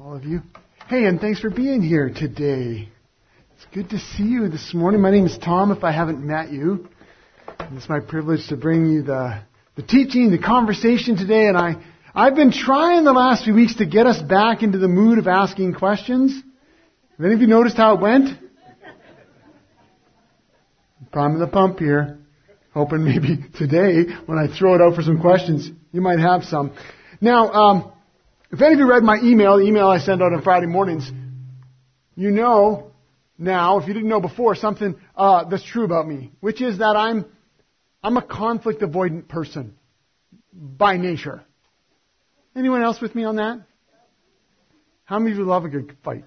all of you. Hey, and thanks for being here today. It's good to see you this morning. My name is Tom, if I haven't met you. And it's my privilege to bring you the, the teaching, the conversation today, and I, I've been trying the last few weeks to get us back into the mood of asking questions. Have any of you noticed how it went? Prime the pump here. Hoping maybe today, when I throw it out for some questions, you might have some. Now, um, if any of you read my email, the email I send out on Friday mornings, you know now, if you didn't know before, something uh, that's true about me, which is that I'm I'm a conflict avoidant person by nature. Anyone else with me on that? How many of you love a good fight?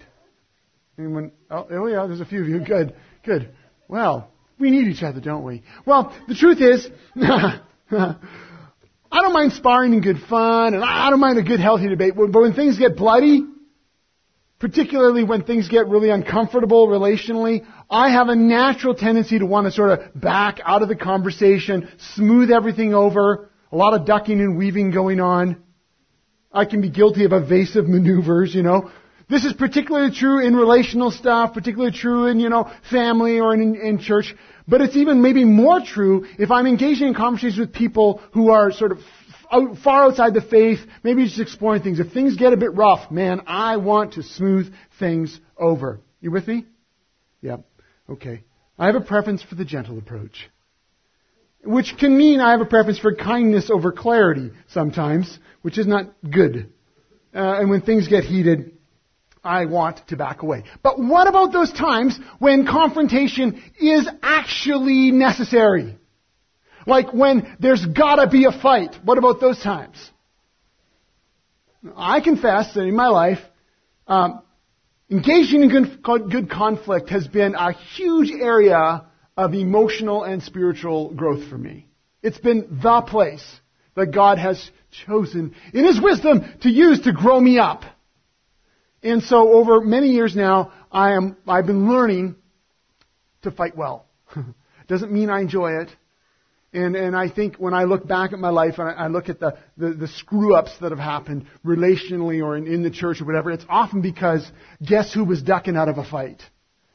Anyone? Oh, oh yeah, there's a few of you. Good, good. Well, we need each other, don't we? Well, the truth is, I don't mind sparring in good fun, and I don't mind a good healthy debate, but when things get bloody, particularly when things get really uncomfortable relationally, I have a natural tendency to want to sort of back out of the conversation, smooth everything over, a lot of ducking and weaving going on. I can be guilty of evasive maneuvers, you know. This is particularly true in relational stuff, particularly true in, you know, family or in, in church. But it's even maybe more true if I'm engaging in conversations with people who are sort of far outside the faith, maybe just exploring things. If things get a bit rough, man, I want to smooth things over. You with me? Yep. Okay. I have a preference for the gentle approach. Which can mean I have a preference for kindness over clarity sometimes, which is not good. Uh, and when things get heated, I want to back away. But what about those times when confrontation is actually necessary? Like when there's gotta be a fight. What about those times? I confess that in my life, um, engaging in good, good conflict has been a huge area of emotional and spiritual growth for me. It's been the place that God has chosen in His wisdom to use to grow me up. And so over many years now, I am, I've been learning to fight well. Doesn't mean I enjoy it. And, and I think when I look back at my life and I, I look at the, the, the screw ups that have happened relationally or in, in the church or whatever, it's often because guess who was ducking out of a fight?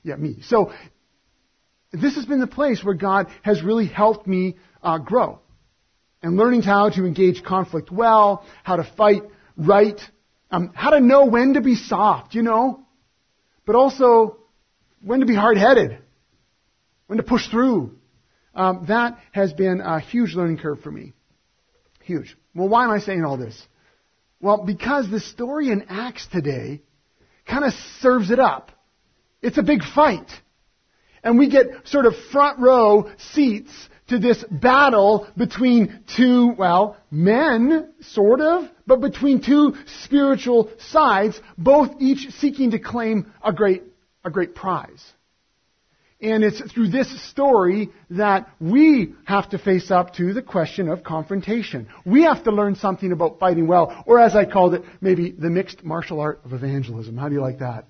Yeah, me. So this has been the place where God has really helped me uh, grow and learning how to engage conflict well, how to fight right, um, how to know when to be soft, you know, but also when to be hard-headed, when to push through. Um, that has been a huge learning curve for me. Huge. Well, why am I saying all this? Well, because the story in Acts today kind of serves it up. It's a big fight. And we get sort of front row seats to this battle between two, well, men, sort of, but between two spiritual sides, both each seeking to claim a great, a great prize. And it's through this story that we have to face up to the question of confrontation. We have to learn something about fighting well, or as I called it, maybe the mixed martial art of evangelism. How do you like that?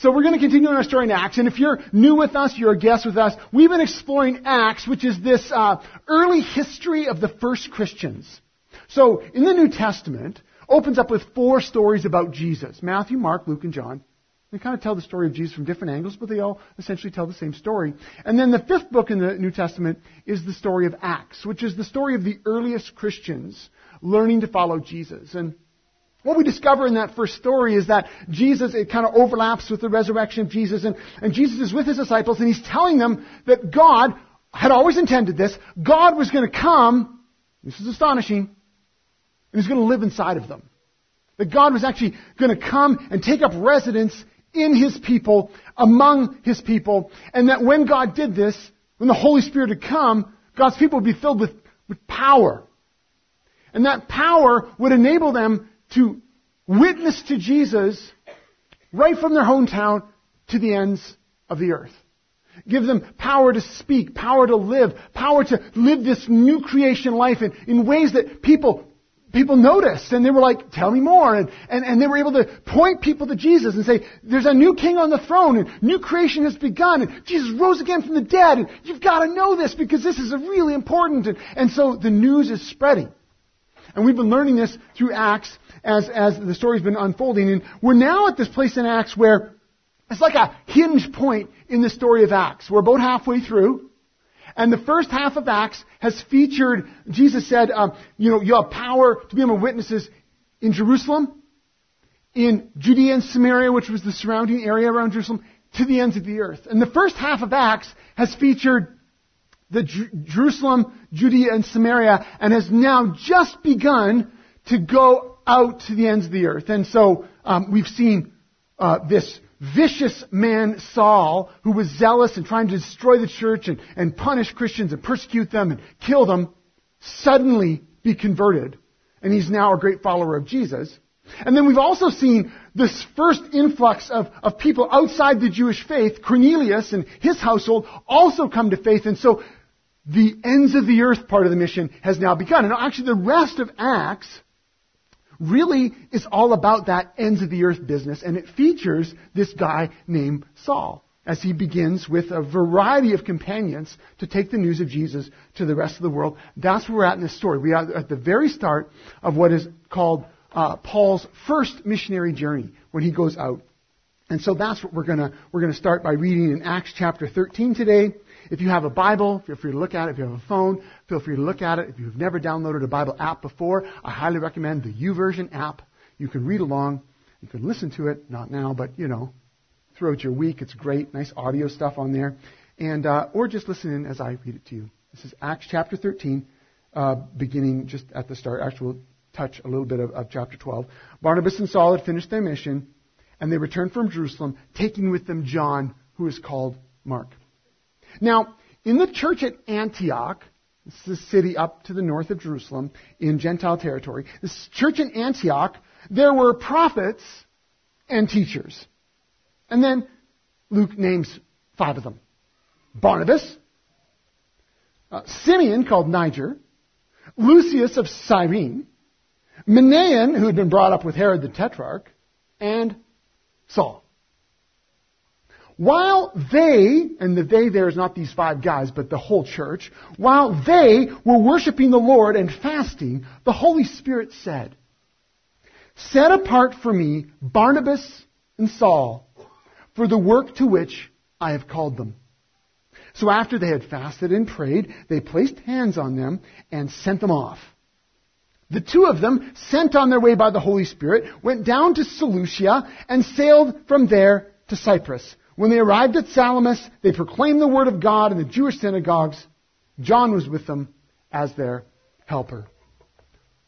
So we're going to continue our story in Acts, and if you're new with us, you're a guest with us, we've been exploring Acts, which is this uh, early history of the first Christians. So in the New Testament, opens up with four stories about Jesus. Matthew, Mark, Luke, and John. They kind of tell the story of Jesus from different angles, but they all essentially tell the same story. And then the fifth book in the New Testament is the story of Acts, which is the story of the earliest Christians learning to follow Jesus. And what we discover in that first story is that Jesus, it kind of overlaps with the resurrection of Jesus, and, and Jesus is with his disciples, and he's telling them that God had always intended this. God was going to come, this is astonishing, and he's going to live inside of them. That God was actually going to come and take up residence in his people, among his people, and that when God did this, when the Holy Spirit had come, God's people would be filled with, with power. And that power would enable them to witness to Jesus right from their hometown to the ends of the earth. Give them power to speak, power to live, power to live this new creation life in, in ways that people, people noticed. And they were like, tell me more. And, and, and they were able to point people to Jesus and say, there's a new king on the throne and new creation has begun. And Jesus rose again from the dead. And you've got to know this because this is really important. And, and so the news is spreading. And we've been learning this through Acts as, as the story's been unfolding. And we're now at this place in Acts where it's like a hinge point in the story of Acts. We're about halfway through. And the first half of Acts has featured, Jesus said, um, you know, you have power to be my witnesses in Jerusalem, in Judea and Samaria, which was the surrounding area around Jerusalem, to the ends of the earth. And the first half of Acts has featured the Jer- Jerusalem, Judea, and Samaria, and has now just begun to go out to the ends of the earth. And so um, we've seen uh, this vicious man Saul, who was zealous and trying to destroy the church and, and punish Christians and persecute them and kill them, suddenly be converted. And he's now a great follower of Jesus. And then we've also seen this first influx of, of people outside the Jewish faith, Cornelius and his household, also come to faith. And so the ends of the earth part of the mission has now begun. And actually the rest of Acts really is all about that ends of the earth business, and it features this guy named Saul as he begins with a variety of companions to take the news of Jesus to the rest of the world. That's where we're at in this story. We are at the very start of what is called uh, Paul's first missionary journey when he goes out. And so that's what we're gonna, we're gonna start by reading in Acts chapter 13 today. If you have a Bible, feel free to look at it. If you have a phone, feel free to look at it. If you've never downloaded a Bible app before, I highly recommend the YouVersion app. You can read along. You can listen to it, not now, but you know, throughout your week. It's great, nice audio stuff on there. And, uh, or just listen in as I read it to you. This is Acts chapter 13, uh, beginning just at the start. Actually, we'll touch a little bit of, of chapter 12. Barnabas and Saul had finished their mission, and they returned from Jerusalem, taking with them John, who is called Mark. Now, in the church at Antioch, this is a city up to the north of Jerusalem in Gentile territory, this church in Antioch, there were prophets and teachers. And then Luke names five of them. Barnabas, uh, Simeon called Niger, Lucius of Cyrene, Manaen, who had been brought up with Herod the Tetrarch, and Saul. While they, and the they there is not these five guys, but the whole church, while they were worshiping the Lord and fasting, the Holy Spirit said, Set apart for me Barnabas and Saul for the work to which I have called them. So after they had fasted and prayed, they placed hands on them and sent them off. The two of them, sent on their way by the Holy Spirit, went down to Seleucia and sailed from there to Cyprus when they arrived at Salamis, they proclaimed the word of God in the Jewish synagogues. John was with them as their helper.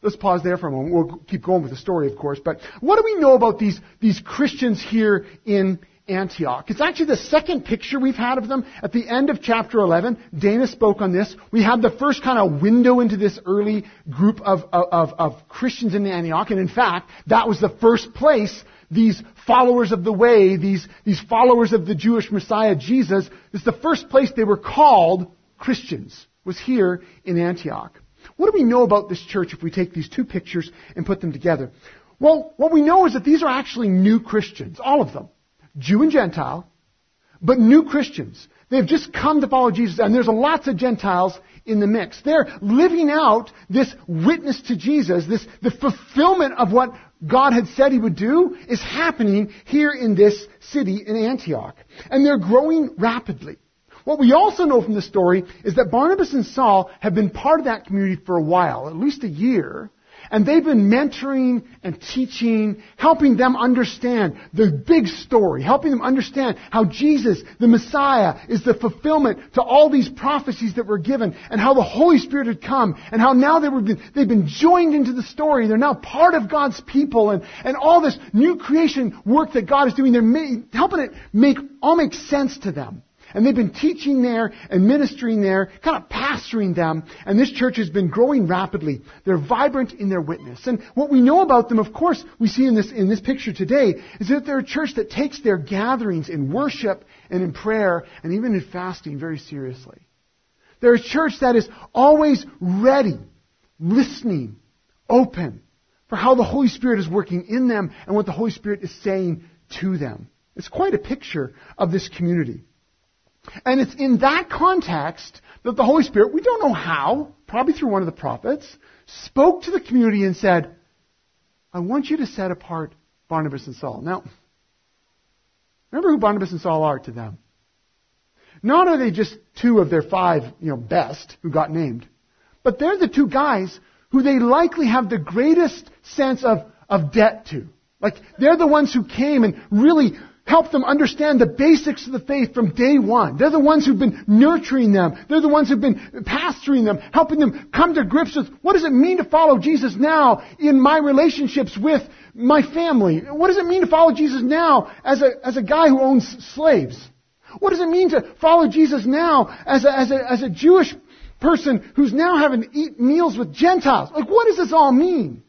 Let's pause there for a moment. We'll keep going with the story, of course. But what do we know about these, these Christians here in Antioch? It's actually the second picture we've had of them. At the end of chapter 11, Dana spoke on this. We had the first kind of window into this early group of, of, of Christians in Antioch. And in fact, that was the first place these followers of the way, these, these followers of the Jewish Messiah Jesus, is the first place they were called Christians, was here in Antioch. What do we know about this church if we take these two pictures and put them together? Well, what we know is that these are actually new Christians, all of them. Jew and Gentile, but new Christians. They've just come to follow Jesus, and there's lots of Gentiles in the mix. They're living out this witness to Jesus, this, the fulfillment of what God had said he would do is happening here in this city in Antioch. And they're growing rapidly. What we also know from the story is that Barnabas and Saul have been part of that community for a while, at least a year, and they've been mentoring and teaching, helping them understand the big story, helping them understand how Jesus, the Messiah, is the fulfillment to all these prophecies that were given, and how the Holy Spirit had come, and how now they were they've been joined into the story. They're now part of God's people, and, and all this new creation work that God is doing, they're ma- helping it make all make sense to them. And they've been teaching there and ministering there, kind of pastoring them. And this church has been growing rapidly. They're vibrant in their witness. And what we know about them, of course, we see in this, in this picture today, is that they're a church that takes their gatherings in worship and in prayer and even in fasting very seriously. They're a church that is always ready, listening, open for how the Holy Spirit is working in them and what the Holy Spirit is saying to them. It's quite a picture of this community. And it's in that context that the Holy Spirit, we don't know how, probably through one of the prophets, spoke to the community and said, I want you to set apart Barnabas and Saul. Now, remember who Barnabas and Saul are to them. Not are they just two of their five, you know, best who got named, but they're the two guys who they likely have the greatest sense of, of debt to. Like, they're the ones who came and really helped them understand the basics of the faith from day one. They're the ones who've been nurturing them. They're the ones who've been pastoring them, helping them come to grips with what does it mean to follow Jesus now in my relationships with my family? What does it mean to follow Jesus now as a, as a guy who owns slaves? What does it mean to follow Jesus now as a, as a, as a Jewish person who's now having to eat meals with Gentiles. Like, what does this all mean?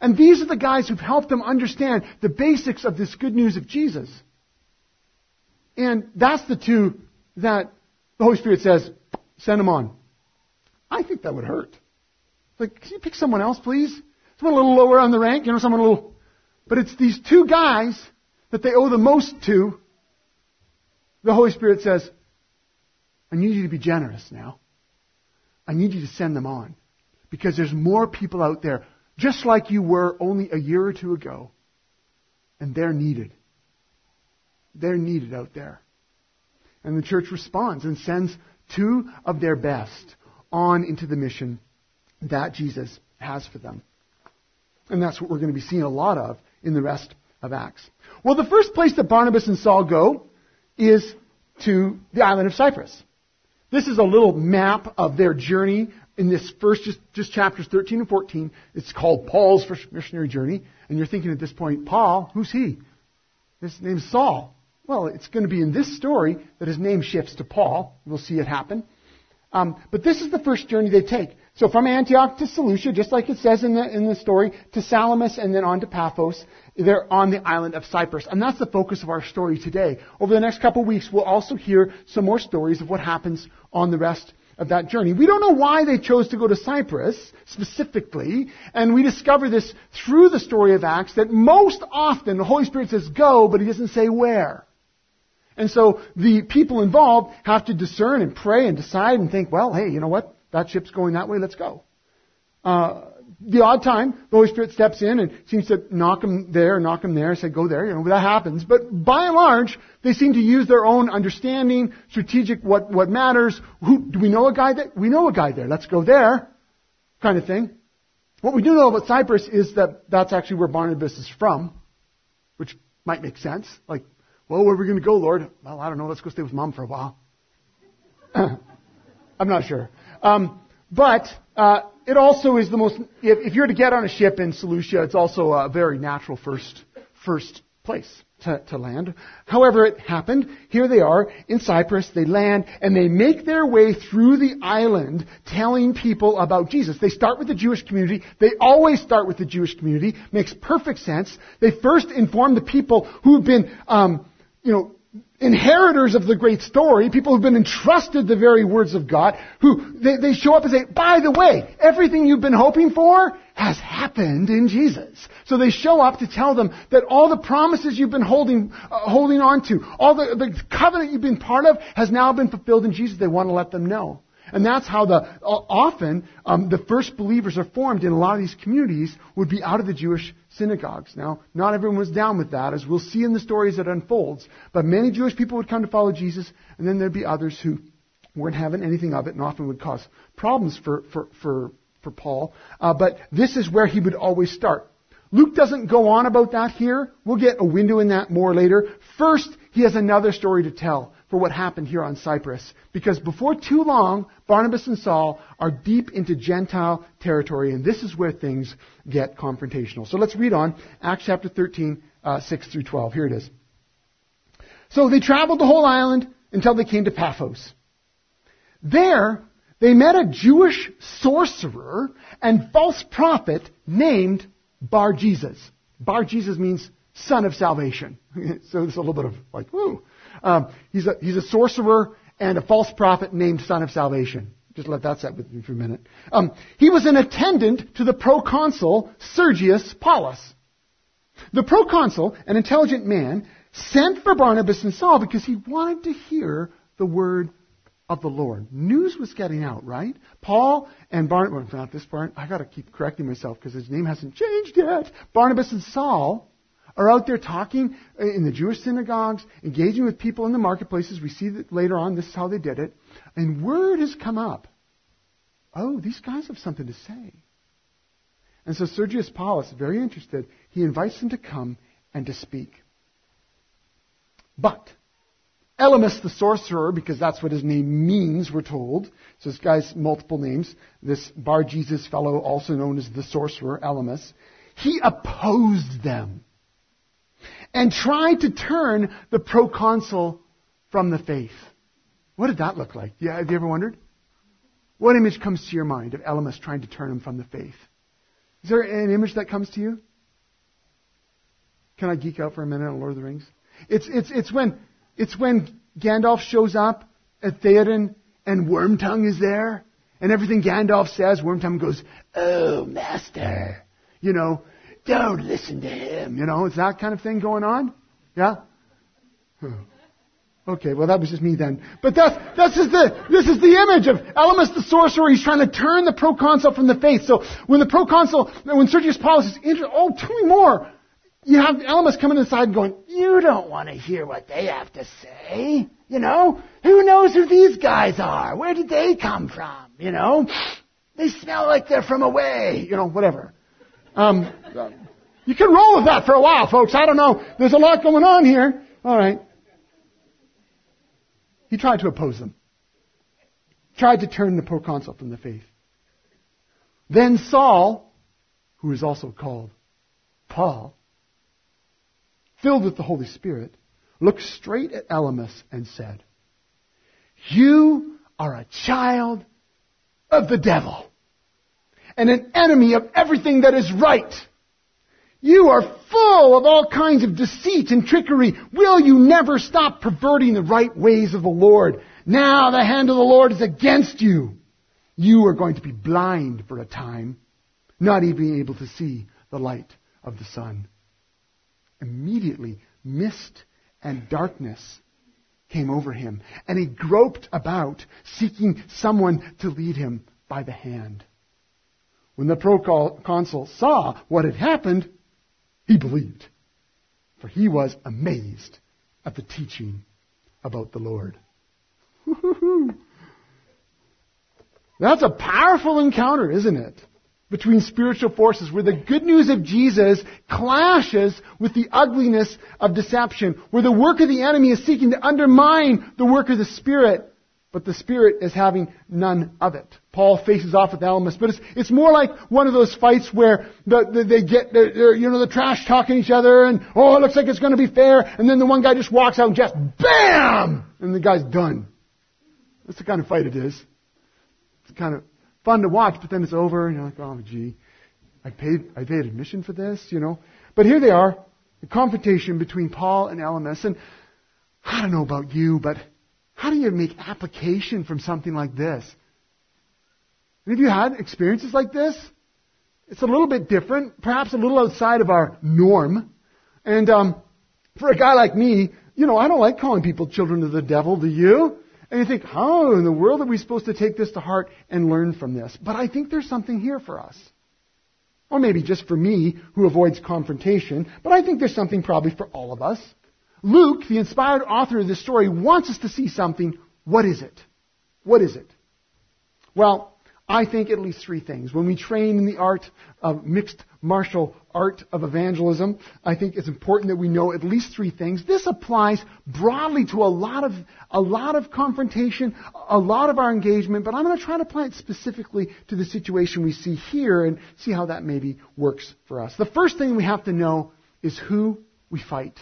And these are the guys who've helped them understand the basics of this good news of Jesus. And that's the two that the Holy Spirit says, send them on. I think that would hurt. Like, can you pick someone else, please? Someone a little lower on the rank, you know, someone a little. But it's these two guys that they owe the most to. The Holy Spirit says, I need you to be generous now. I need you to send them on. Because there's more people out there, just like you were only a year or two ago. And they're needed. They're needed out there. And the church responds and sends two of their best on into the mission that Jesus has for them. And that's what we're going to be seeing a lot of in the rest of Acts. Well, the first place that Barnabas and Saul go is to the island of Cyprus. This is a little map of their journey in this first, just, just chapters 13 and 14. It's called Paul's first missionary journey. And you're thinking at this point, Paul, who's he? His name's Saul. Well, it's going to be in this story that his name shifts to Paul. We'll see it happen. Um, but this is the first journey they take. So from Antioch to Seleucia, just like it says in the, in the story, to Salamis and then on to Paphos. They're on the island of Cyprus. And that's the focus of our story today. Over the next couple of weeks, we'll also hear some more stories of what happens on the rest of that journey. We don't know why they chose to go to Cyprus specifically, and we discover this through the story of Acts that most often the Holy Spirit says go, but he doesn't say where. And so the people involved have to discern and pray and decide and think, well, hey, you know what? That ship's going that way, let's go. Uh, the odd time, the Holy Spirit steps in and seems to knock them there, knock them there, say, go there, you know, that happens. But by and large, they seem to use their own understanding, strategic, what, what matters. Who, do we know a guy there? We know a guy there. Let's go there, kind of thing. What we do know about Cyprus is that that's actually where Barnabas is from, which might make sense. Like, well, where are we going to go, Lord? Well, I don't know. Let's go stay with mom for a while. I'm not sure. Um, but uh, it also is the most. If, if, you're to get on a ship in Seleucia, it's also a very natural first first place to, to land. However, it happened. Here they are in Cyprus. They land and they make their way through the island, telling people about Jesus. They start with the Jewish community. They always start with the Jewish community. Makes perfect sense. They first inform the people who've been, um, you know, inheritors of the great story, people who've been entrusted the very words of God, who they, they, show up and say, by the way, everything you've been hoping for has happened in Jesus. So they show up to tell them that all the promises you've been holding, uh, holding on to, all the, the covenant you've been part of has now been fulfilled in Jesus. They want to let them know. And that's how the, often, um, the first believers are formed in a lot of these communities would be out of the Jewish synagogues. Now, not everyone was down with that, as we'll see in the stories that unfolds. But many Jewish people would come to follow Jesus, and then there'd be others who weren't having anything of it and often would cause problems for, for, for, for Paul. Uh, but this is where he would always start. Luke doesn't go on about that here. We'll get a window in that more later. First, he has another story to tell for what happened here on Cyprus. Because before too long, Barnabas and Saul are deep into Gentile territory, and this is where things get confrontational. So let's read on. Acts chapter 13, uh, 6 through 12. Here it is. So they traveled the whole island until they came to Paphos. There, they met a Jewish sorcerer and false prophet named Bar Jesus. Bar Jesus means son of salvation. so it's a little bit of like, woo. Um, he's, a, he's a sorcerer and a false prophet named son of salvation. Just let that set with me for a minute. Um, he was an attendant to the proconsul Sergius Paulus. The proconsul, an intelligent man, sent for Barnabas and Saul because he wanted to hear the word of the Lord. News was getting out, right? Paul and Barnabas, well, not this part, I gotta keep correcting myself because his name hasn't changed yet. Barnabas and Saul are out there talking in the Jewish synagogues, engaging with people in the marketplaces. We see that later on, this is how they did it. And word has come up. Oh, these guys have something to say. And so Sergius Paulus, very interested, he invites them to come and to speak. But Elymas the sorcerer, because that's what his name means, we're told. So this guy's multiple names. This Bar Jesus fellow, also known as the sorcerer, Elymas, he opposed them and tried to turn the proconsul from the faith. What did that look like? Yeah, have you ever wondered? What image comes to your mind of Elymas trying to turn him from the faith? Is there an image that comes to you? Can I geek out for a minute on Lord of the Rings? It's, it's, it's when, it's when Gandalf shows up at Theoden and Wormtongue is there and everything Gandalf says, Wormtongue goes, Oh, master. You know, don't listen to him. You know, it's that kind of thing going on. Yeah? Okay, well that was just me then. But that's, that's just the, this is the image of Elymas the sorcerer. He's trying to turn the proconsul from the faith. So when the proconsul, when Sergius Paulus is interested, oh, tell me more. You have Elymas coming inside going, you don't want to hear what they have to say. You know? Who knows who these guys are? Where did they come from? You know? They smell like they're from away. You know, whatever. Um, you can roll with that for a while, folks. I don't know. There's a lot going on here. All right. He tried to oppose them. Tried to turn the proconsul from the faith. Then Saul, who is also called Paul, filled with the Holy Spirit, looked straight at Elymas and said, You are a child of the devil and an enemy of everything that is right. You are full of all kinds of deceit and trickery. Will you never stop perverting the right ways of the Lord? Now the hand of the Lord is against you. You are going to be blind for a time, not even able to see the light of the sun. Immediately, mist and darkness came over him, and he groped about, seeking someone to lead him by the hand. When the proconsul saw what had happened, he believed, for he was amazed at the teaching about the Lord. That's a powerful encounter, isn't it? Between spiritual forces where the good news of Jesus clashes with the ugliness of deception, where the work of the enemy is seeking to undermine the work of the Spirit but the Spirit is having none of it. Paul faces off with Elymas, but it's, it's more like one of those fights where the, the, they get, you know, the trash talking each other and, oh, it looks like it's going to be fair, and then the one guy just walks out and just, BAM! And the guy's done. That's the kind of fight it is. It's kind of fun to watch, but then it's over, and you're like, oh, gee, I paid, I paid admission for this, you know. But here they are, the confrontation between Paul and Elymas, and I don't know about you, but how do you make application from something like this? Have you had experiences like this? It's a little bit different, perhaps a little outside of our norm. And um, for a guy like me, you know, I don't like calling people children of the devil, do you? And you think, how in the world are we supposed to take this to heart and learn from this? But I think there's something here for us. Or maybe just for me, who avoids confrontation, but I think there's something probably for all of us. Luke, the inspired author of this story, wants us to see something. What is it? What is it? Well, I think at least three things. When we train in the art of mixed martial art of evangelism, I think it's important that we know at least three things. This applies broadly to a lot of, a lot of confrontation, a lot of our engagement, but I'm going to try to apply it specifically to the situation we see here and see how that maybe works for us. The first thing we have to know is who we fight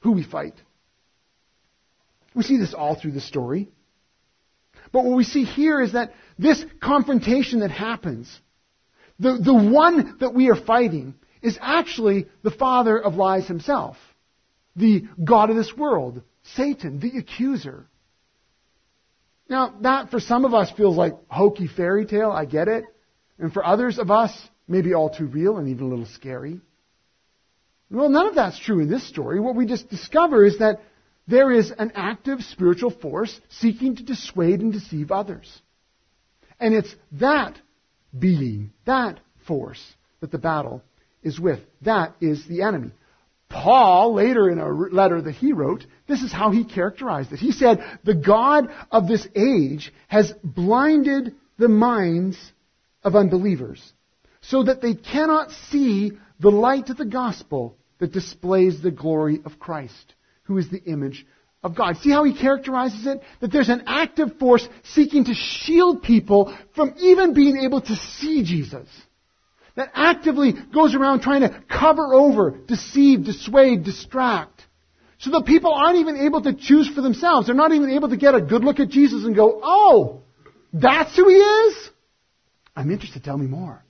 who we fight. We see this all through the story. But what we see here is that this confrontation that happens, the, the one that we are fighting, is actually the father of lies himself, the God of this world, Satan, the accuser. Now, that for some of us feels like hokey fairy tale, I get it. And for others of us, maybe all too real and even a little scary. Well, none of that's true in this story. What we just discover is that there is an active spiritual force seeking to dissuade and deceive others. And it's that being, that force, that the battle is with. That is the enemy. Paul, later in a letter that he wrote, this is how he characterized it. He said, The God of this age has blinded the minds of unbelievers so that they cannot see the light of the gospel that displays the glory of Christ, who is the image of God. See how he characterizes it? That there's an active force seeking to shield people from even being able to see Jesus. That actively goes around trying to cover over, deceive, dissuade, distract. So that people aren't even able to choose for themselves. They're not even able to get a good look at Jesus and go, oh, that's who he is? I'm interested. Tell me more.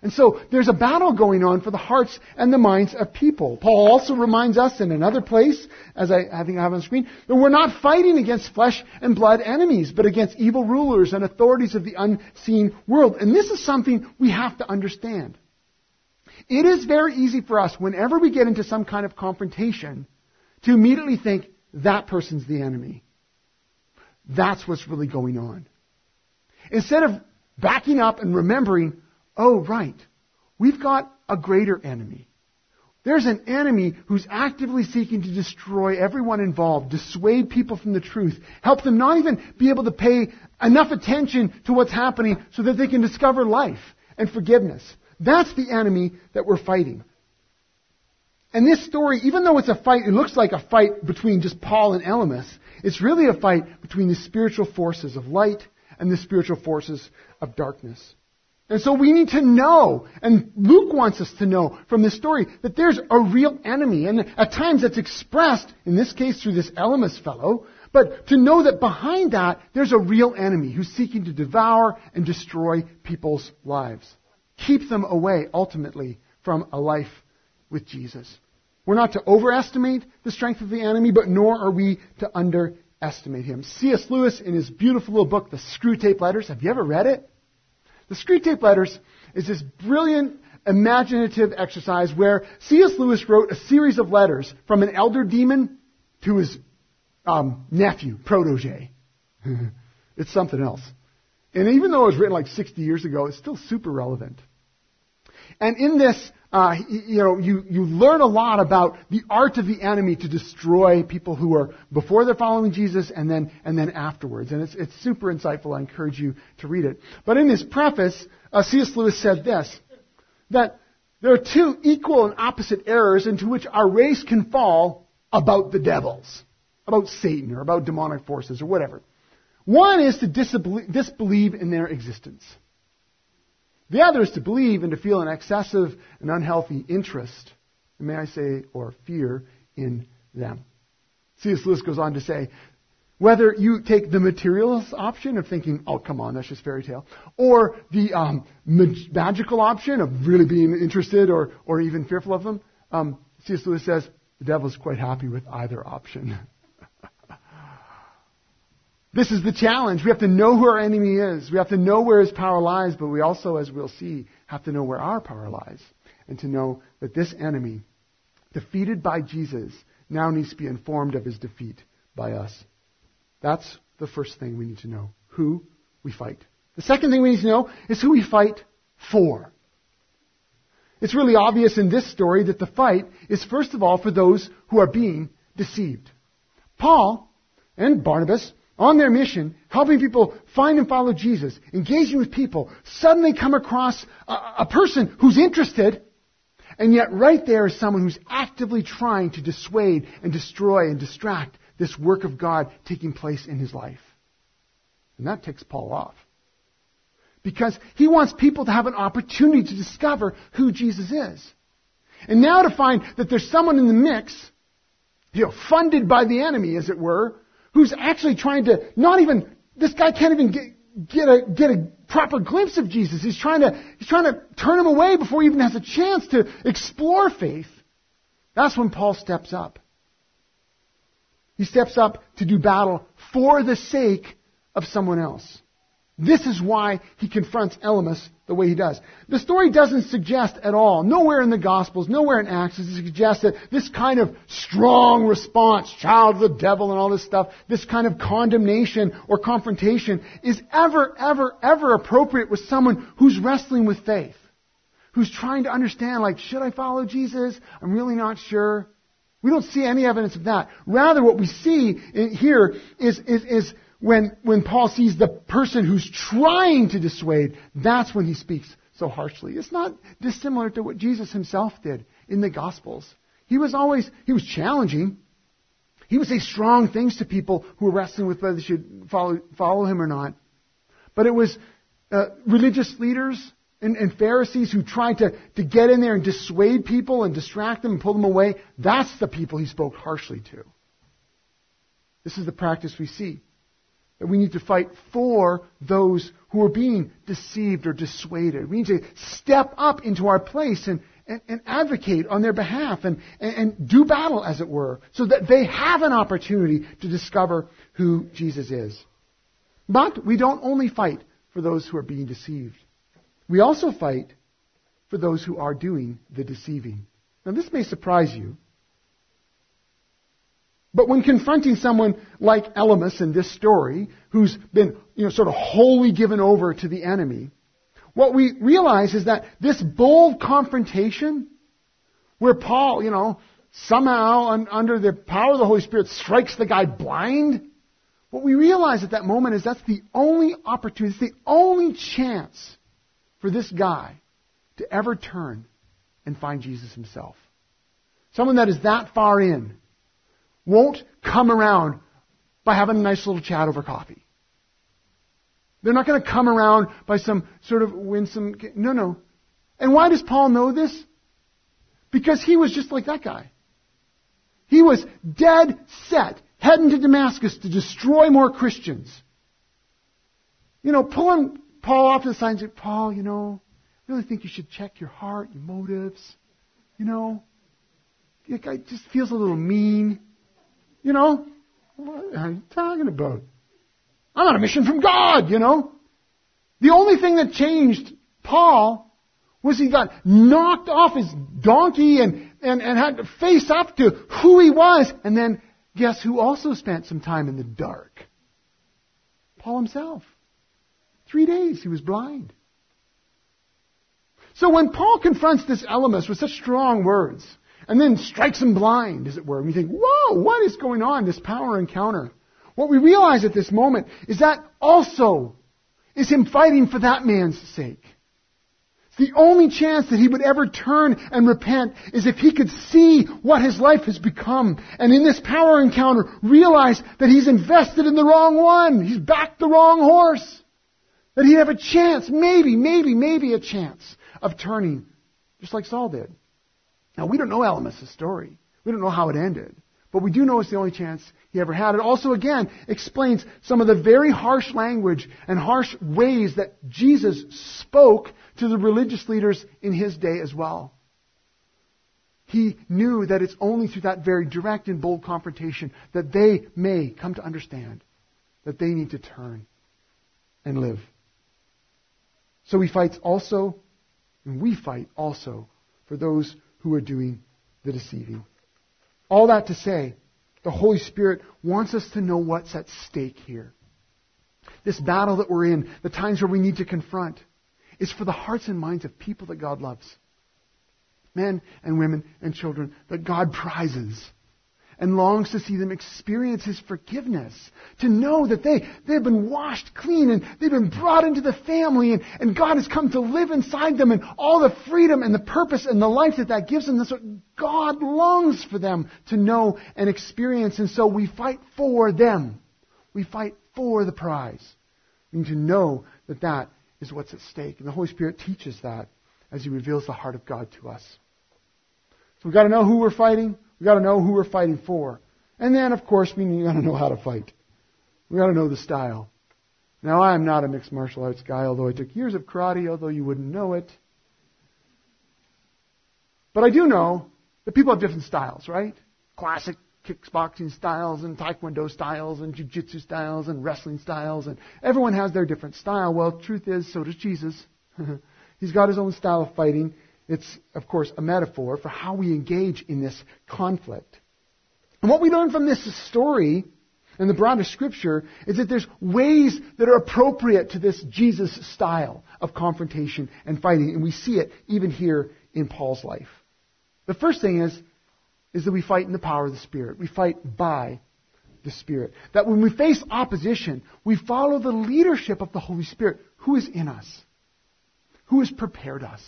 And so there's a battle going on for the hearts and the minds of people. Paul also reminds us in another place, as I, I think I have on the screen, that we're not fighting against flesh and blood enemies, but against evil rulers and authorities of the unseen world. And this is something we have to understand. It is very easy for us, whenever we get into some kind of confrontation, to immediately think, that person's the enemy. That's what's really going on. Instead of backing up and remembering, oh, right, we've got a greater enemy. There's an enemy who's actively seeking to destroy everyone involved, dissuade people from the truth, help them not even be able to pay enough attention to what's happening so that they can discover life and forgiveness. That's the enemy that we're fighting. And this story, even though it's a fight, it looks like a fight between just Paul and Elymas, it's really a fight between the spiritual forces of light and the spiritual forces of darkness. And so we need to know, and Luke wants us to know from this story, that there's a real enemy. And at times that's expressed, in this case through this Elymas fellow, but to know that behind that, there's a real enemy who's seeking to devour and destroy people's lives. Keep them away, ultimately, from a life with Jesus. We're not to overestimate the strength of the enemy, but nor are we to underestimate him. C.S. Lewis, in his beautiful little book, The Screwtape Letters, have you ever read it? The Screwtape Letters is this brilliant imaginative exercise where C.S. Lewis wrote a series of letters from an elder demon to his um, nephew, protege. it's something else. And even though it was written like 60 years ago, it's still super relevant. And in this, uh, you know, you, you learn a lot about the art of the enemy to destroy people who are before they're following Jesus and then, and then afterwards. And it's, it's super insightful. I encourage you to read it. But in his preface, uh, C.S. Lewis said this, that there are two equal and opposite errors into which our race can fall about the devils, about Satan or about demonic forces or whatever. One is to disbelieve in their existence. The other is to believe and to feel an excessive and unhealthy interest, may I say, or fear in them. C.S. Lewis goes on to say, whether you take the materialist option of thinking, oh, come on, that's just fairy tale, or the um, mag- magical option of really being interested or, or even fearful of them, um, C.S. Lewis says the devil is quite happy with either option. This is the challenge. We have to know who our enemy is. We have to know where his power lies, but we also, as we'll see, have to know where our power lies. And to know that this enemy, defeated by Jesus, now needs to be informed of his defeat by us. That's the first thing we need to know. Who we fight. The second thing we need to know is who we fight for. It's really obvious in this story that the fight is first of all for those who are being deceived. Paul and Barnabas on their mission, helping people find and follow Jesus, engaging with people, suddenly come across a, a, person who's interested, and yet right there is someone who's actively trying to dissuade and destroy and distract this work of God taking place in his life. And that takes Paul off. Because he wants people to have an opportunity to discover who Jesus is. And now to find that there's someone in the mix, you know, funded by the enemy, as it were, who's actually trying to not even, this guy can't even get, get a, get a proper glimpse of Jesus. He's trying to, he's trying to turn him away before he even has a chance to explore faith. That's when Paul steps up. He steps up to do battle for the sake of someone else. This is why he confronts Elymas the way he does. The story doesn't suggest at all, nowhere in the Gospels, nowhere in Acts, does it suggest that this kind of strong response, child of the devil and all this stuff, this kind of condemnation or confrontation is ever, ever, ever appropriate with someone who's wrestling with faith. Who's trying to understand, like, should I follow Jesus? I'm really not sure. We don't see any evidence of that. Rather, what we see here is, is, is when, when Paul sees the person who's trying to dissuade, that's when he speaks so harshly. It's not dissimilar to what Jesus himself did in the Gospels. He was always, he was challenging. He would say strong things to people who were wrestling with whether they should follow, follow him or not. But it was uh, religious leaders and, and Pharisees who tried to, to get in there and dissuade people and distract them and pull them away. That's the people he spoke harshly to. This is the practice we see. That we need to fight for those who are being deceived or dissuaded. We need to step up into our place and, and, and advocate on their behalf and, and, and do battle, as it were, so that they have an opportunity to discover who Jesus is. But we don't only fight for those who are being deceived. We also fight for those who are doing the deceiving. Now, this may surprise you. But when confronting someone like Elymas in this story, who's been, you know, sort of wholly given over to the enemy, what we realize is that this bold confrontation, where Paul, you know, somehow un- under the power of the Holy Spirit strikes the guy blind, what we realize at that moment is that's the only opportunity, it's the only chance for this guy to ever turn and find Jesus himself. Someone that is that far in won't come around by having a nice little chat over coffee. They're not going to come around by some sort of winsome. No, no. And why does Paul know this? Because he was just like that guy. He was dead set, heading to Damascus to destroy more Christians. You know, pulling Paul off to the side and said, Paul, you know, I really think you should check your heart, your motives. You know, guy just feels a little mean. You know, what are you talking about? I'm on a mission from God, you know. The only thing that changed Paul was he got knocked off his donkey and, and, and had to face up to who he was. And then guess who also spent some time in the dark? Paul himself. Three days he was blind. So when Paul confronts this Elymas with such strong words, and then strikes him blind, as it were. And we think, whoa, what is going on? This power encounter. What we realize at this moment is that also is him fighting for that man's sake. The only chance that he would ever turn and repent is if he could see what his life has become. And in this power encounter, realize that he's invested in the wrong one. He's backed the wrong horse. That he'd have a chance, maybe, maybe, maybe a chance of turning, just like Saul did. Now, we don't know Elymas' story. We don't know how it ended. But we do know it's the only chance he ever had. It also, again, explains some of the very harsh language and harsh ways that Jesus spoke to the religious leaders in his day as well. He knew that it's only through that very direct and bold confrontation that they may come to understand that they need to turn and live. So he fights also, and we fight also for those who are doing the deceiving. All that to say, the Holy Spirit wants us to know what's at stake here. This battle that we're in, the times where we need to confront, is for the hearts and minds of people that God loves. Men and women and children that God prizes and longs to see them experience His forgiveness. To know that they, they've been washed clean and they've been brought into the family and, and God has come to live inside them and all the freedom and the purpose and the life that that gives them. That's what God longs for them to know and experience. And so we fight for them. We fight for the prize. We need to know that that is what's at stake. And the Holy Spirit teaches that as He reveals the heart of God to us. So we've got to know who we're fighting. We've got to know who we're fighting for. And then, of course, we got to know how to fight. We gotta know the style. Now, I am not a mixed martial arts guy, although I took years of karate, although you wouldn't know it. But I do know that people have different styles, right? Classic kickboxing styles and taekwondo styles and jiu-jitsu styles and wrestling styles and everyone has their different style. Well, truth is, so does Jesus. He's got his own style of fighting. It's, of course, a metaphor for how we engage in this conflict. And what we learn from this story and the broader scripture is that there's ways that are appropriate to this Jesus style of confrontation and fighting. And we see it even here in Paul's life. The first thing is, is that we fight in the power of the Spirit. We fight by the Spirit. That when we face opposition, we follow the leadership of the Holy Spirit who is in us, who has prepared us,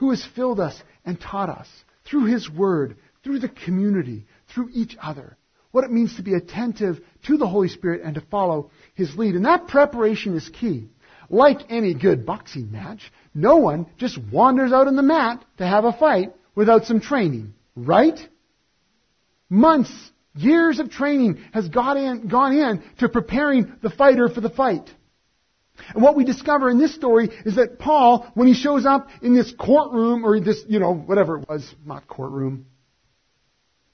who has filled us and taught us through His Word, through the community, through each other. What it means to be attentive to the Holy Spirit and to follow His lead. And that preparation is key. Like any good boxing match, no one just wanders out on the mat to have a fight without some training. Right? Months, years of training has got in, gone in to preparing the fighter for the fight. And what we discover in this story is that Paul, when he shows up in this courtroom, or this, you know, whatever it was, not courtroom,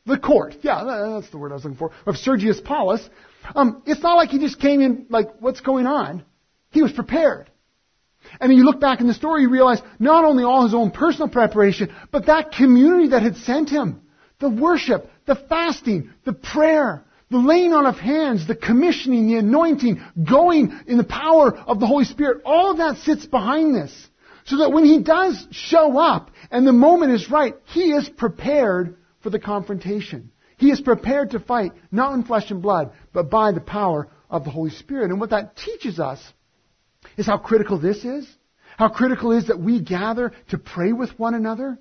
the court, yeah, that's the word I was looking for, of Sergius Paulus, um, it's not like he just came in like, what's going on? He was prepared. And you look back in the story, you realize not only all his own personal preparation, but that community that had sent him. The worship, the fasting, the prayer, the laying on of hands, the commissioning, the anointing, going in the power of the Holy Spirit, all of that sits behind this. So that when he does show up and the moment is right, he is prepared for the confrontation. He is prepared to fight, not in flesh and blood, but by the power of the Holy Spirit. And what that teaches us is how critical this is. How critical is that we gather to pray with one another.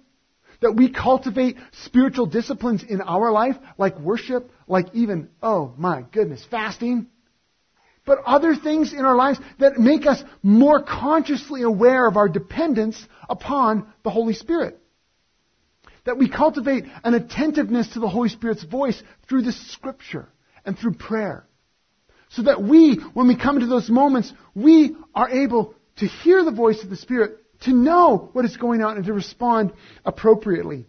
That we cultivate spiritual disciplines in our life, like worship, like even, oh my goodness, fasting. But other things in our lives that make us more consciously aware of our dependence upon the Holy Spirit. That we cultivate an attentiveness to the Holy Spirit's voice through the scripture and through prayer. So that we, when we come into those moments, we are able to hear the voice of the Spirit, to know what is going on, and to respond appropriately.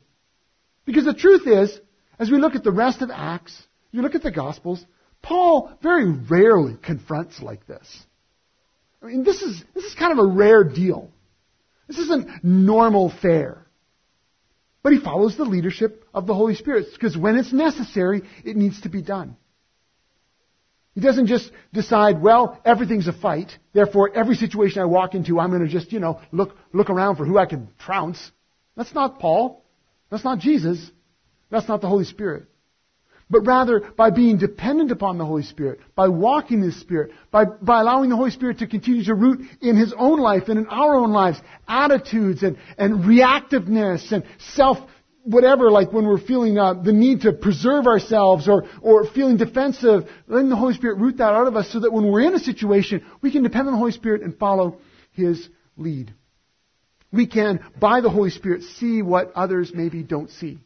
Because the truth is, as we look at the rest of Acts, you look at the Gospels, Paul very rarely confronts like this. I mean, this is, this is kind of a rare deal. This isn't normal fare. But he follows the leadership of the Holy Spirit because when it's necessary, it needs to be done. He doesn't just decide, well, everything's a fight, therefore every situation I walk into, I'm going to just, you know, look, look around for who I can trounce. That's not Paul. That's not Jesus. That's not the Holy Spirit. But rather, by being dependent upon the Holy Spirit, by walking in the Spirit, by, by allowing the Holy Spirit to continue to root in His own life and in our own lives, attitudes and, and reactiveness and self whatever, like when we're feeling uh, the need to preserve ourselves or, or feeling defensive, letting the Holy Spirit root that out of us so that when we're in a situation, we can depend on the Holy Spirit and follow His lead. We can, by the Holy Spirit, see what others maybe don't see.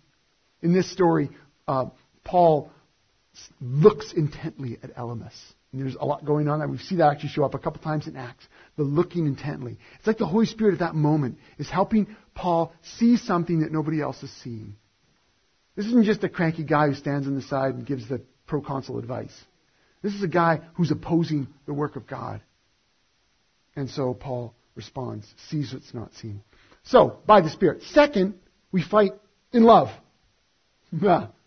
In this story, uh, Paul looks intently at Elymas. And there's a lot going on. We see that actually show up a couple times in Acts. The looking intently. It's like the Holy Spirit at that moment is helping Paul see something that nobody else is seeing. This isn't just a cranky guy who stands on the side and gives the proconsul advice. This is a guy who's opposing the work of God. And so Paul responds, sees what's not seen. So, by the Spirit. Second, we fight in love.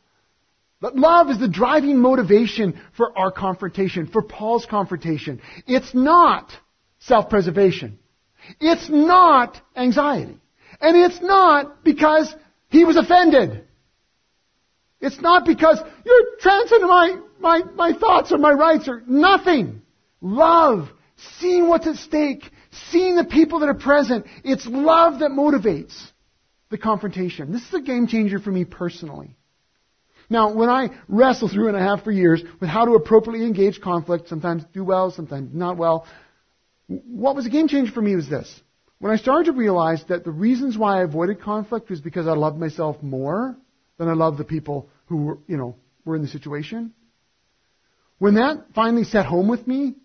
But love is the driving motivation for our confrontation, for Paul's confrontation. It's not self-preservation. It's not anxiety. And it's not because he was offended. It's not because you're transcending my, my, my thoughts or my rights or nothing. Love, seeing what's at stake, seeing the people that are present. It's love that motivates the confrontation. This is a game changer for me personally. Now, when I wrestle through and I have for years with how to appropriately engage conflict, sometimes do well, sometimes not well, what was a game changer for me was this. When I started to realize that the reasons why I avoided conflict was because I loved myself more than I loved the people who were, you know, were in the situation, when that finally set home with me,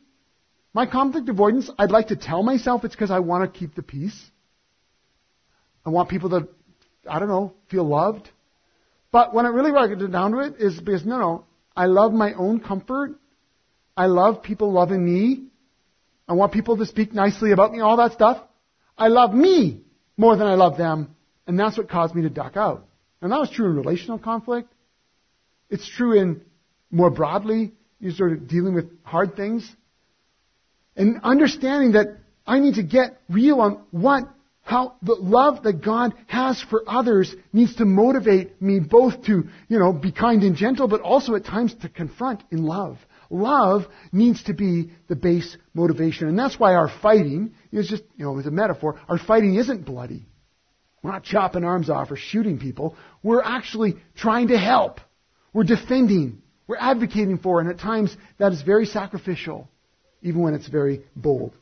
my conflict avoidance, I'd like to tell myself it's because I want to keep the peace. I want people to, I don't know, feel loved. But when I really get down to it, is because no, no, I love my own comfort. I love people loving me. I want people to speak nicely about me, all that stuff. I love me more than I love them. And that's what caused me to duck out. And that was true in relational conflict. It's true in more broadly, you sort of dealing with hard things. And understanding that I need to get real on what, how the love that God has for others needs to motivate me both to, you know, be kind and gentle, but also at times to confront in love. Love needs to be the base motivation. And that's why our fighting is just, you know, as a metaphor, our fighting isn't bloody. We're not chopping arms off or shooting people. We're actually trying to help. We're defending. We're advocating for. And at times that is very sacrificial, even when it's very bold.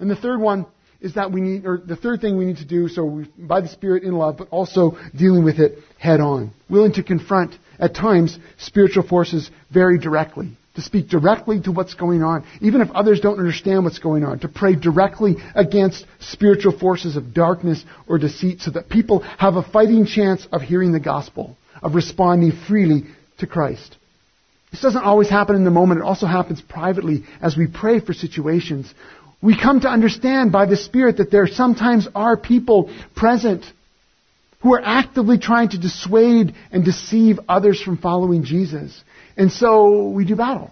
And the third one is that we need, or the third thing we need to do, so we, by the Spirit in love, but also dealing with it head on. Willing to confront, at times, spiritual forces very directly to speak directly to what's going on, even if others don't understand what's going on, to pray directly against spiritual forces of darkness or deceit so that people have a fighting chance of hearing the gospel, of responding freely to Christ. This doesn't always happen in the moment. It also happens privately as we pray for situations. We come to understand by the Spirit that there sometimes are people present who are actively trying to dissuade and deceive others from following Jesus. And so we do battle.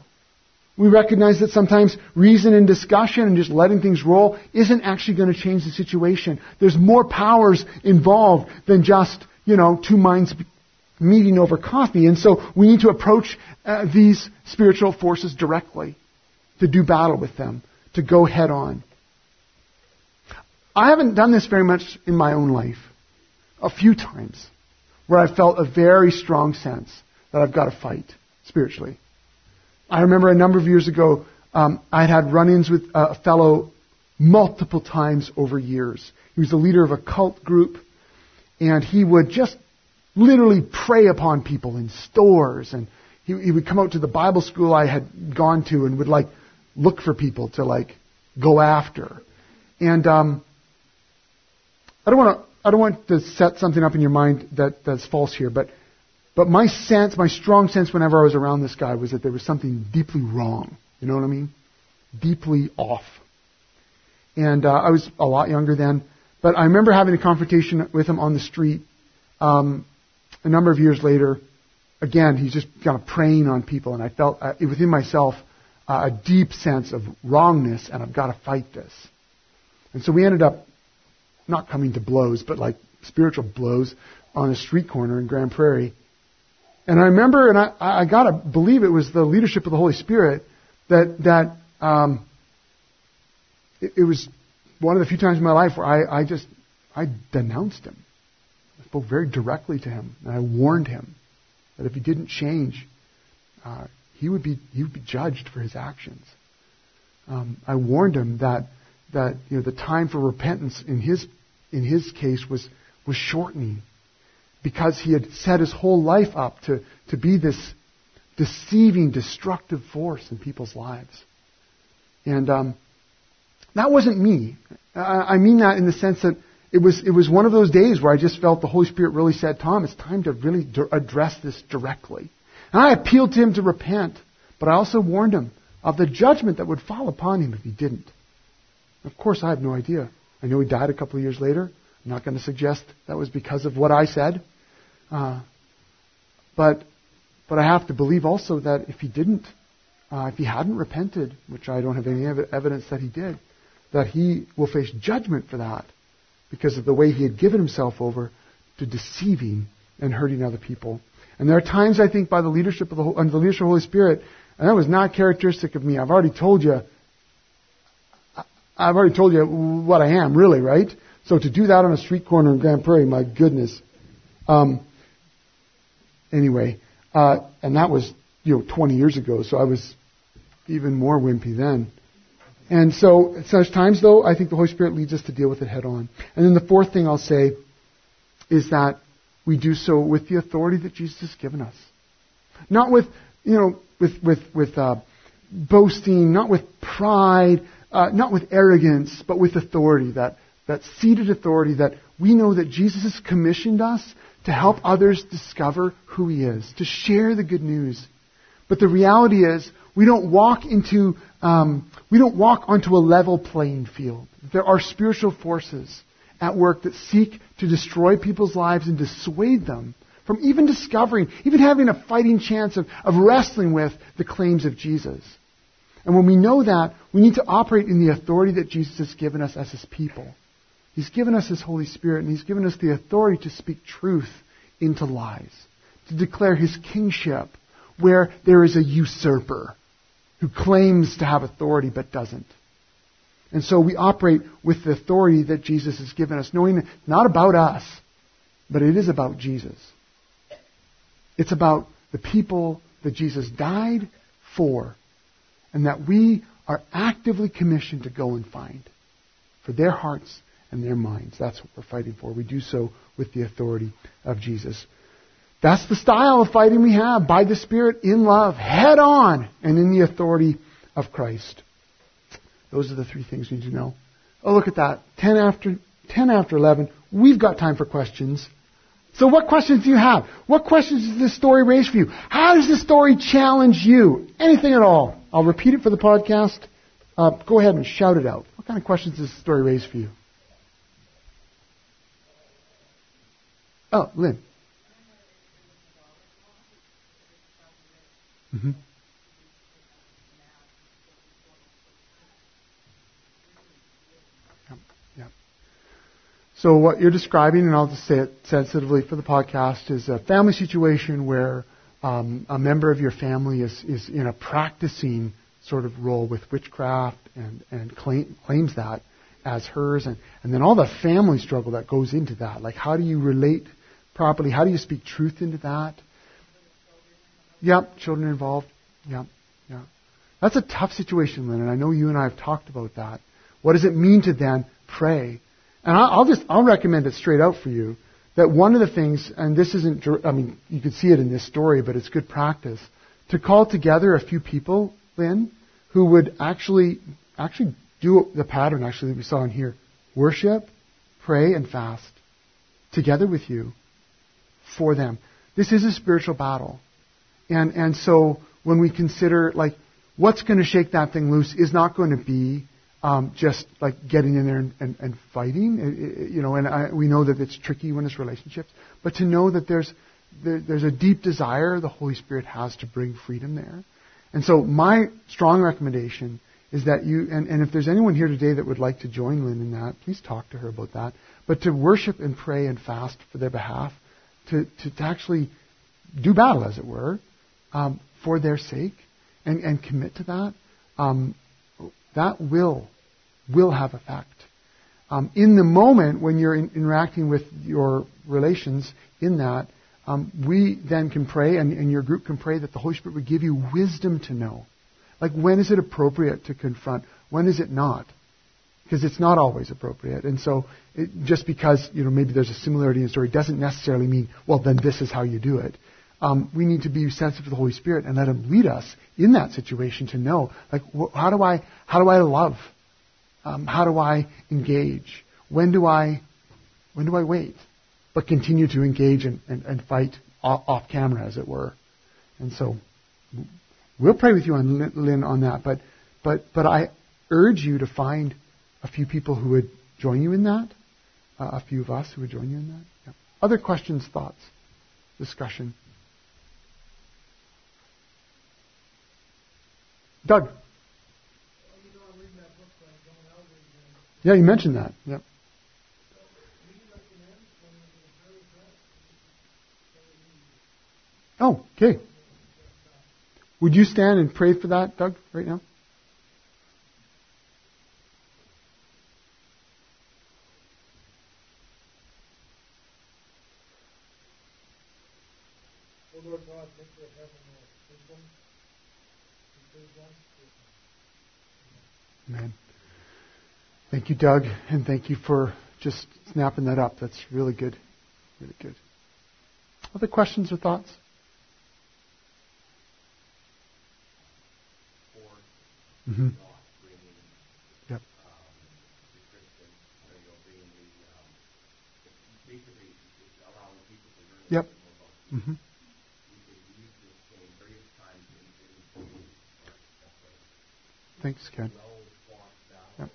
We recognize that sometimes reason and discussion and just letting things roll isn't actually going to change the situation. There's more powers involved than just, you know, two minds meeting over coffee. And so we need to approach uh, these spiritual forces directly, to do battle with them, to go head on. I haven't done this very much in my own life. A few times where I felt a very strong sense that I've got to fight spiritually. I remember a number of years ago, um, I had had run-ins with a fellow multiple times over years. He was the leader of a cult group, and he would just literally prey upon people in stores, and he, he would come out to the Bible school I had gone to and would like look for people to like go after. And um, I don't want to I don't want to set something up in your mind that, that's false here, but but my sense, my strong sense whenever I was around this guy was that there was something deeply wrong. You know what I mean? Deeply off. And uh, I was a lot younger then, but I remember having a confrontation with him on the street um, a number of years later. Again, he's just kind of preying on people, and I felt uh, within myself a deep sense of wrongness, and I've got to fight this. And so we ended up not coming to blows, but like spiritual blows on a street corner in Grande Prairie. And I remember, and I, I got to believe it was the leadership of the Holy Spirit that that um, it, it, was one of the few times in my life where I, I just I denounced him. I spoke very directly to him, and I warned him that if he didn't change, uh, he would be he would be judged for his actions. Um, I warned him that that you know the time for repentance in his in his case was was shortening because he had set his whole life up to, to be this deceiving, destructive force in people's lives. And um, that wasn't me. I, I mean that in the sense that it was, it was one of those days where I just felt the Holy Spirit really said, Tom, it's time to really address this directly. And I appealed to him to repent, but I also warned him of the judgment that would fall upon him if he didn't. Of course, I have no idea. I know he died a couple of years later. I'm not going to suggest that was because of what I said. Uh, but, but I have to believe also that if he didn't, uh, if he hadn't repented, which I don't have any ev- evidence that he did, that he will face judgment for that because of the way he had given himself over to deceiving and hurting other people. And there are times, I think, by the leadership of the, under the leadership of the Holy Spirit, and that was not characteristic of me. I've already told you, I've already told you what I am, really, right? So to do that on a street corner in Grande Prairie, my goodness. Um, anyway, uh, and that was you know 20 years ago, so I was even more wimpy then. And so at such times, though, I think the Holy Spirit leads us to deal with it head on. And then the fourth thing I'll say is that we do so with the authority that Jesus has given us. Not with you know, with, with, with uh, boasting, not with pride, uh, not with arrogance, but with authority, that, that seated authority that we know that Jesus has commissioned us to help others discover who he is, to share the good news. But the reality is, we don't walk into, um, we don't walk onto a level playing field. There are spiritual forces at work that seek to destroy people's lives and dissuade them from even discovering, even having a fighting chance of, of wrestling with the claims of Jesus. And when we know that, we need to operate in the authority that Jesus has given us as his people. He's given us his Holy Spirit, and he's given us the authority to speak truth into lies, to declare his kingship where there is a usurper who claims to have authority but doesn't. And so we operate with the authority that Jesus has given us, knowing it's not about us, but it is about Jesus. It's about the people that Jesus died for, and that we are actively commissioned to go and find for their hearts and their minds. That's what we're fighting for. We do so with the authority of Jesus. That's the style of fighting we have by the Spirit in love, head on, and in the authority of Christ. Those are the three things we need to know. Oh, look at that. 10 after, 10 after 11. We've got time for questions. So what questions do you have? What questions does this story raise for you? How does this story challenge you? Anything at all. I'll repeat it for the podcast. Uh, go ahead and shout it out. What kind of questions does this story raise for you? Oh, Lynn. Mm-hmm. So what you're describing, and I'll just say it sensitively for the podcast, is a family situation where um, a member of your family is, is in a practicing sort of role with witchcraft and, and claim, claims that as hers, and, and then all the family struggle that goes into that. Like, how do you relate properly? How do you speak truth into that? Yep, children involved. Yep, yeah. That's a tough situation, Lynn, and I know you and I have talked about that. What does it mean to then pray and I'll just, I'll recommend it straight out for you that one of the things, and this isn't, I mean, you could see it in this story, but it's good practice, to call together a few people, Lynn, who would actually, actually do the pattern actually that we saw in here. Worship, pray, and fast together with you for them. This is a spiritual battle. And, and so when we consider, like, what's going to shake that thing loose is not going to be um, just like getting in there and, and, and fighting. It, it, you know, and I, we know that it's tricky when it's relationships, but to know that there's there, there's a deep desire the Holy Spirit has to bring freedom there. And so my strong recommendation is that you, and, and if there's anyone here today that would like to join Lynn in that, please talk to her about that. But to worship and pray and fast for their behalf, to, to, to actually do battle, as it were, um, for their sake, and, and commit to that, um, that will, will have effect. Um, in the moment when you're in, interacting with your relations in that, um, we then can pray, and, and your group can pray that the Holy Spirit would give you wisdom to know. Like, when is it appropriate to confront? When is it not? Because it's not always appropriate. And so, it, just because, you know, maybe there's a similarity in story doesn't necessarily mean, well, then this is how you do it um, we need to be sensitive to the Holy Spirit and let Him lead us in that situation to know, like, wh- how do I, how do I love? Um, how do I engage? When do I, when do I wait? But continue to engage and, and, and fight off, off, camera, as it were. And so, we'll pray with you on Lynn on that. But, but, but I urge you to find a few people who would join you in that. Uh, a few of us who would join you in that. Yeah. Other questions, thoughts, discussion. Doug. Yeah, you mentioned that. Yep. Oh, okay. Would you stand and pray for that, Doug, right now? Thank you, Doug, and thank you for just snapping that up. That's really good. Really good. Other questions or thoughts? Mm-hmm. Yep. Yep. Mm-hmm. Thanks, Ken. Yep.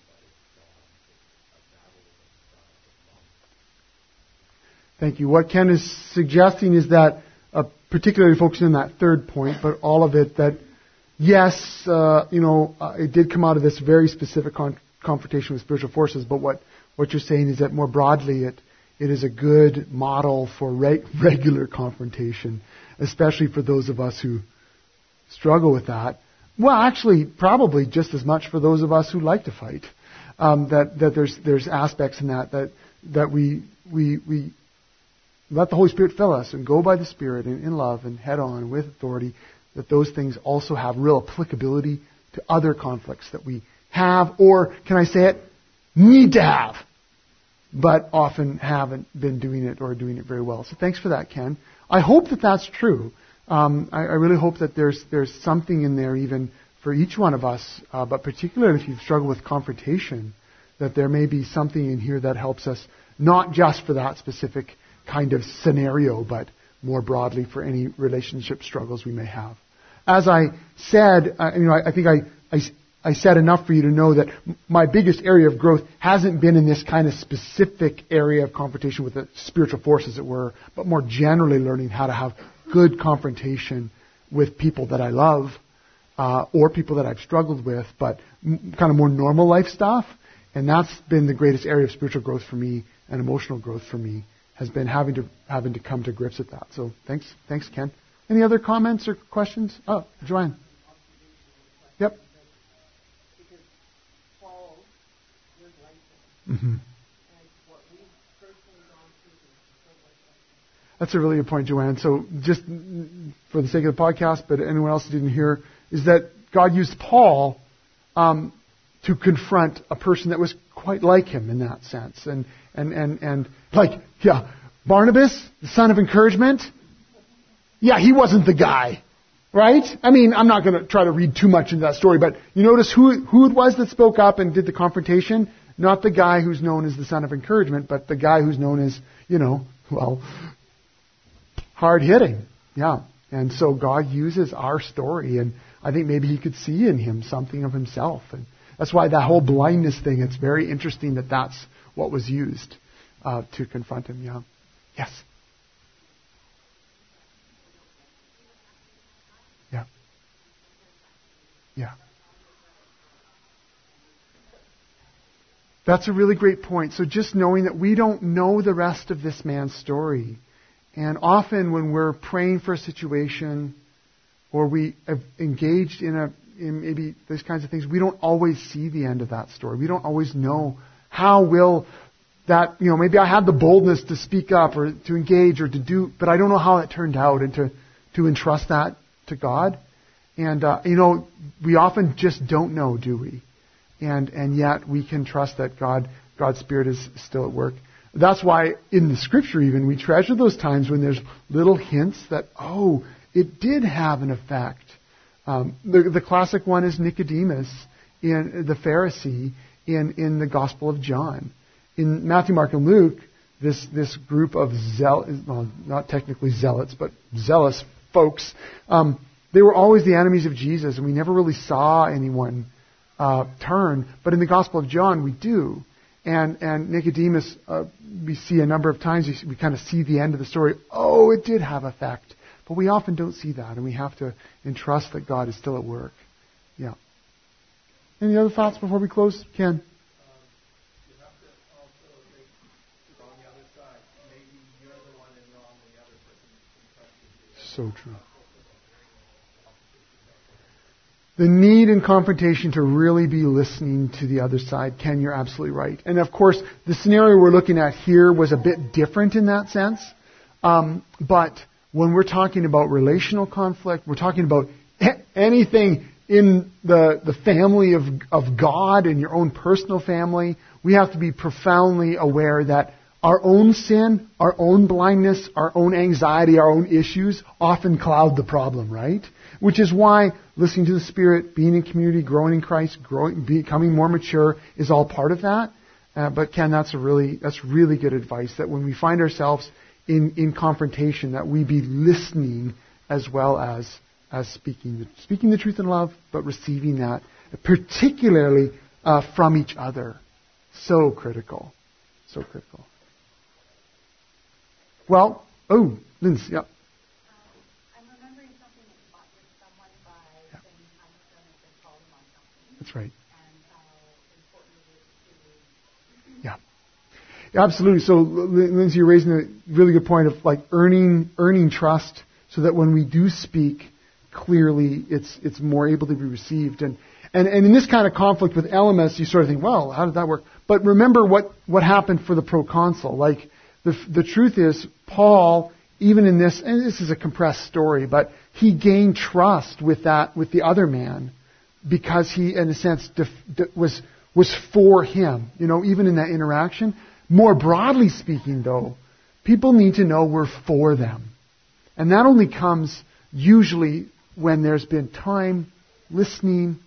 Thank you. What Ken is suggesting is that, uh, particularly focusing on that third point, but all of it, that yes, uh, you know, uh, it did come out of this very specific con- confrontation with spiritual forces, but what, what you're saying is that more broadly, it, it is a good model for re- regular confrontation, especially for those of us who struggle with that. Well, actually, probably just as much for those of us who like to fight. Um, that that there's there's aspects in that that that we we we let the Holy Spirit fill us and go by the Spirit and in love and head on with authority. That those things also have real applicability to other conflicts that we have, or can I say it, need to have, but often haven't been doing it or doing it very well. So thanks for that, Ken. I hope that that's true. Um, I, I, really hope that there's there's something in there even for each one of us, uh, but particularly if you've struggled with confrontation, that there may be something in here that helps us not just for that specific kind of scenario, but more broadly for any relationship struggles we may have. As I said, uh, you know, I, I think I, I, I said enough for you to know that my biggest area of growth hasn't been in this kind of specific area of confrontation with the spiritual force, as it were, but more generally learning how to have good confrontation with people that I love uh, or people that I've struggled with, but m- kind of more normal life stuff. And that's been the greatest area of spiritual growth for me and emotional growth for me has been having to having to come to grips with that. So thanks, thanks, Ken. Any other comments or questions? Oh, Joanne. Yep. Mm-hmm. That's a really good point, Joanne. So just for the sake of the podcast, but anyone else who didn't hear, is that God used Paul um, to confront a person that was quite like him in that sense. And, and, and, and like, yeah, Barnabas, the son of encouragement, yeah, he wasn't the guy. Right? I mean, I'm not going to try to read too much into that story, but you notice who, who it was that spoke up and did the confrontation? Not the guy who's known as the son of encouragement, but the guy who's known as, you know, well, hard hitting. Yeah. And so God uses our story, and I think maybe He could see in him something of Himself. And that's why that whole blindness thing, it's very interesting that that's what was used uh, to confront him. Yeah. Yes. Yeah. Yeah. That's a really great point. So just knowing that we don't know the rest of this man's story. And often when we're praying for a situation or we have engaged in a in maybe those kinds of things, we don't always see the end of that story. We don't always know how will that, you know, maybe I had the boldness to speak up or to engage or to do, but I don't know how it turned out and to, to entrust that to God. And, uh, you know, we often just don't know, do we? And, and yet we can trust that God, God's Spirit is still at work. That's why in the scripture even we treasure those times when there's little hints that, oh, it did have an effect. Um, the, the classic one is Nicodemus in the Pharisee in, in the Gospel of John. In Matthew, Mark, and Luke, this, this group of zeal, well, not technically zealots, but zealous folks, um, they were always the enemies of Jesus, and we never really saw anyone uh, turn. But in the Gospel of John, we do. And, and Nicodemus, uh, we see a number of times, we, we kind of see the end of the story. Oh, it did have effect. But we often don't see that, and we have to entrust that God is still at work. Yeah. Any other thoughts before we close? Ken? So true. The need in confrontation to really be listening to the other side. Ken, you're absolutely right. And of course, the scenario we're looking at here was a bit different in that sense. Um, but when we're talking about relational conflict, we're talking about anything in the, the family of, of God and your own personal family, we have to be profoundly aware that our own sin, our own blindness, our own anxiety, our own issues often cloud the problem, right? Which is why listening to the Spirit, being in community, growing in Christ, growing, becoming more mature is all part of that. Uh, but Ken, that's a really that's really good advice. That when we find ourselves in in confrontation, that we be listening as well as as speaking the, speaking the truth in love, but receiving that particularly uh, from each other. So critical, so critical. Well, oh, Lindsay, yeah. That's right. Yeah. Absolutely. So, Lindsay, you're raising a really good point of like earning earning trust, so that when we do speak clearly, it's it's more able to be received. And and and in this kind of conflict with Elymas, you sort of think, well, how did that work? But remember what what happened for the proconsul. Like the, the truth is, Paul, even in this, and this is a compressed story, but he gained trust with that, with the other man, because he, in a sense, def, was was for him. You know, even in that interaction. More broadly speaking, though, people need to know we're for them, and that only comes usually when there's been time, listening,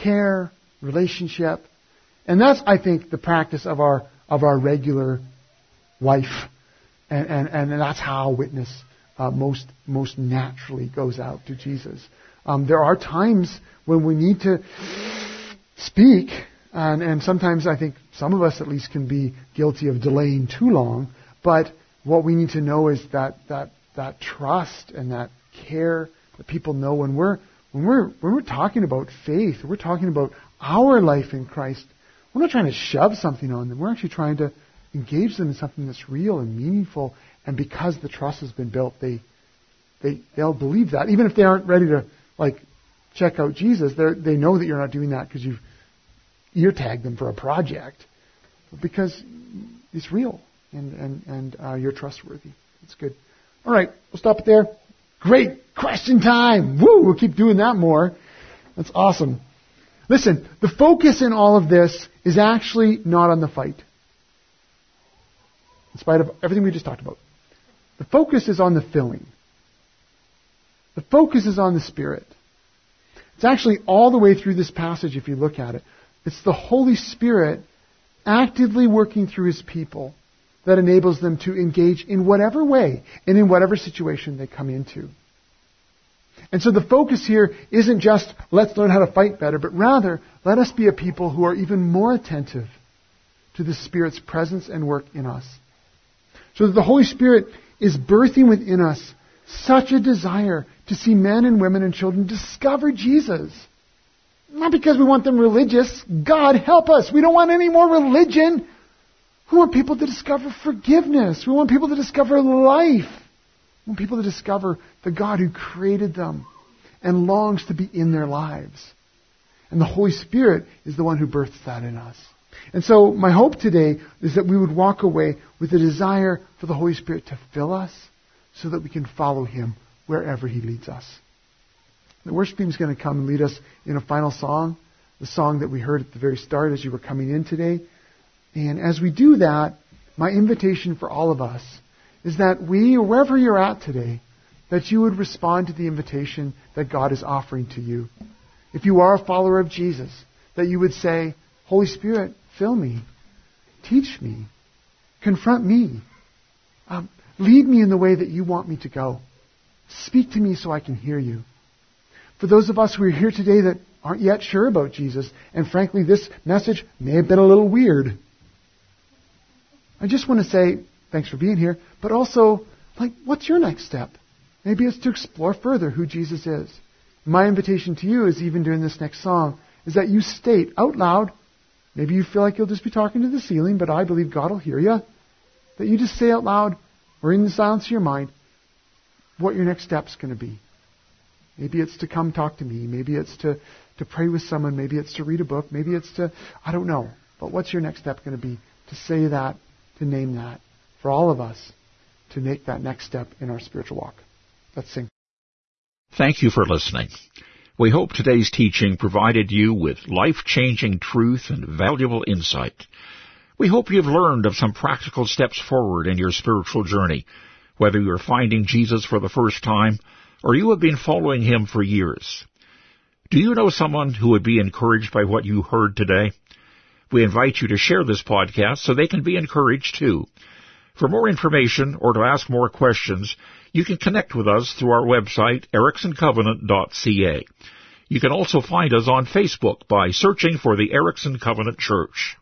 care, relationship, and that's, I think, the practice of our of our regular life. And, and, and that's how witness uh, most, most naturally goes out to Jesus. Um, there are times when we need to speak, and, and sometimes I think some of us at least can be guilty of delaying too long, but what we need to know is that, that, that trust and that care that people know when we're, when we're, when we're talking about faith, we're talking about our life in Christ, we're not trying to shove something on them. We're actually trying to engage them in something that's real and meaningful. And because the trust has been built, they, they, they'll believe that. Even if they aren't ready to, like, check out Jesus, they they know that you're not doing that because you've ear tagged them for a project. Because it's real and, and, and uh, you're trustworthy. It's good. All right, we'll stop it there. Great question time. Woo, we'll keep doing that more. That's awesome. Listen, the focus in all of this is actually not on the fight in spite of everything we just talked about. The focus is on the filling. The focus is on the Spirit. It's actually all the way through this passage if you look at it. It's the Holy Spirit actively working through His people that enables them to engage in whatever way and in whatever situation they come into. And so the focus here isn't just let's learn how to fight better, but rather let us be a people who are even more attentive to the Spirit's presence and work in us. So that the Holy Spirit is birthing within us such a desire to see men and women and children discover Jesus. Not because we want them religious. God help us. We don't want any more religion. We want people to discover forgiveness. We want people to discover life. We want people to discover the God who created them and longs to be in their lives. And the Holy Spirit is the one who births that in us. And so my hope today is that we would walk away with a desire for the Holy Spirit to fill us so that we can follow Him wherever He leads us. The worship team is going to come and lead us in a final song, the song that we heard at the very start as you were coming in today. And as we do that, my invitation for all of us is that we, wherever you're at today, that you would respond to the invitation that God is offering to you. If you are a follower of Jesus, that you would say, Holy Spirit, fill me. Teach me. Confront me. Um, lead me in the way that you want me to go. Speak to me so I can hear you. For those of us who are here today that aren't yet sure about Jesus, and frankly, this message may have been a little weird. I just want to say thanks for being here, but also, like, what's your next step? Maybe it's to explore further who Jesus is. My invitation to you is even during this next song, is that you state out loud Maybe you feel like you'll just be talking to the ceiling, but I believe God will hear you. That you just say out loud or in the silence of your mind what your next step's going to be. Maybe it's to come talk to me. Maybe it's to, to pray with someone. Maybe it's to read a book. Maybe it's to, I don't know. But what's your next step going to be? To say that, to name that, for all of us to make that next step in our spiritual walk. Let's sing. Thank you for listening. We hope today's teaching provided you with life-changing truth and valuable insight. We hope you've learned of some practical steps forward in your spiritual journey, whether you're finding Jesus for the first time or you have been following him for years. Do you know someone who would be encouraged by what you heard today? We invite you to share this podcast so they can be encouraged too. For more information or to ask more questions, you can connect with us through our website, ericksoncovenant.ca. You can also find us on Facebook by searching for the Erickson Covenant Church.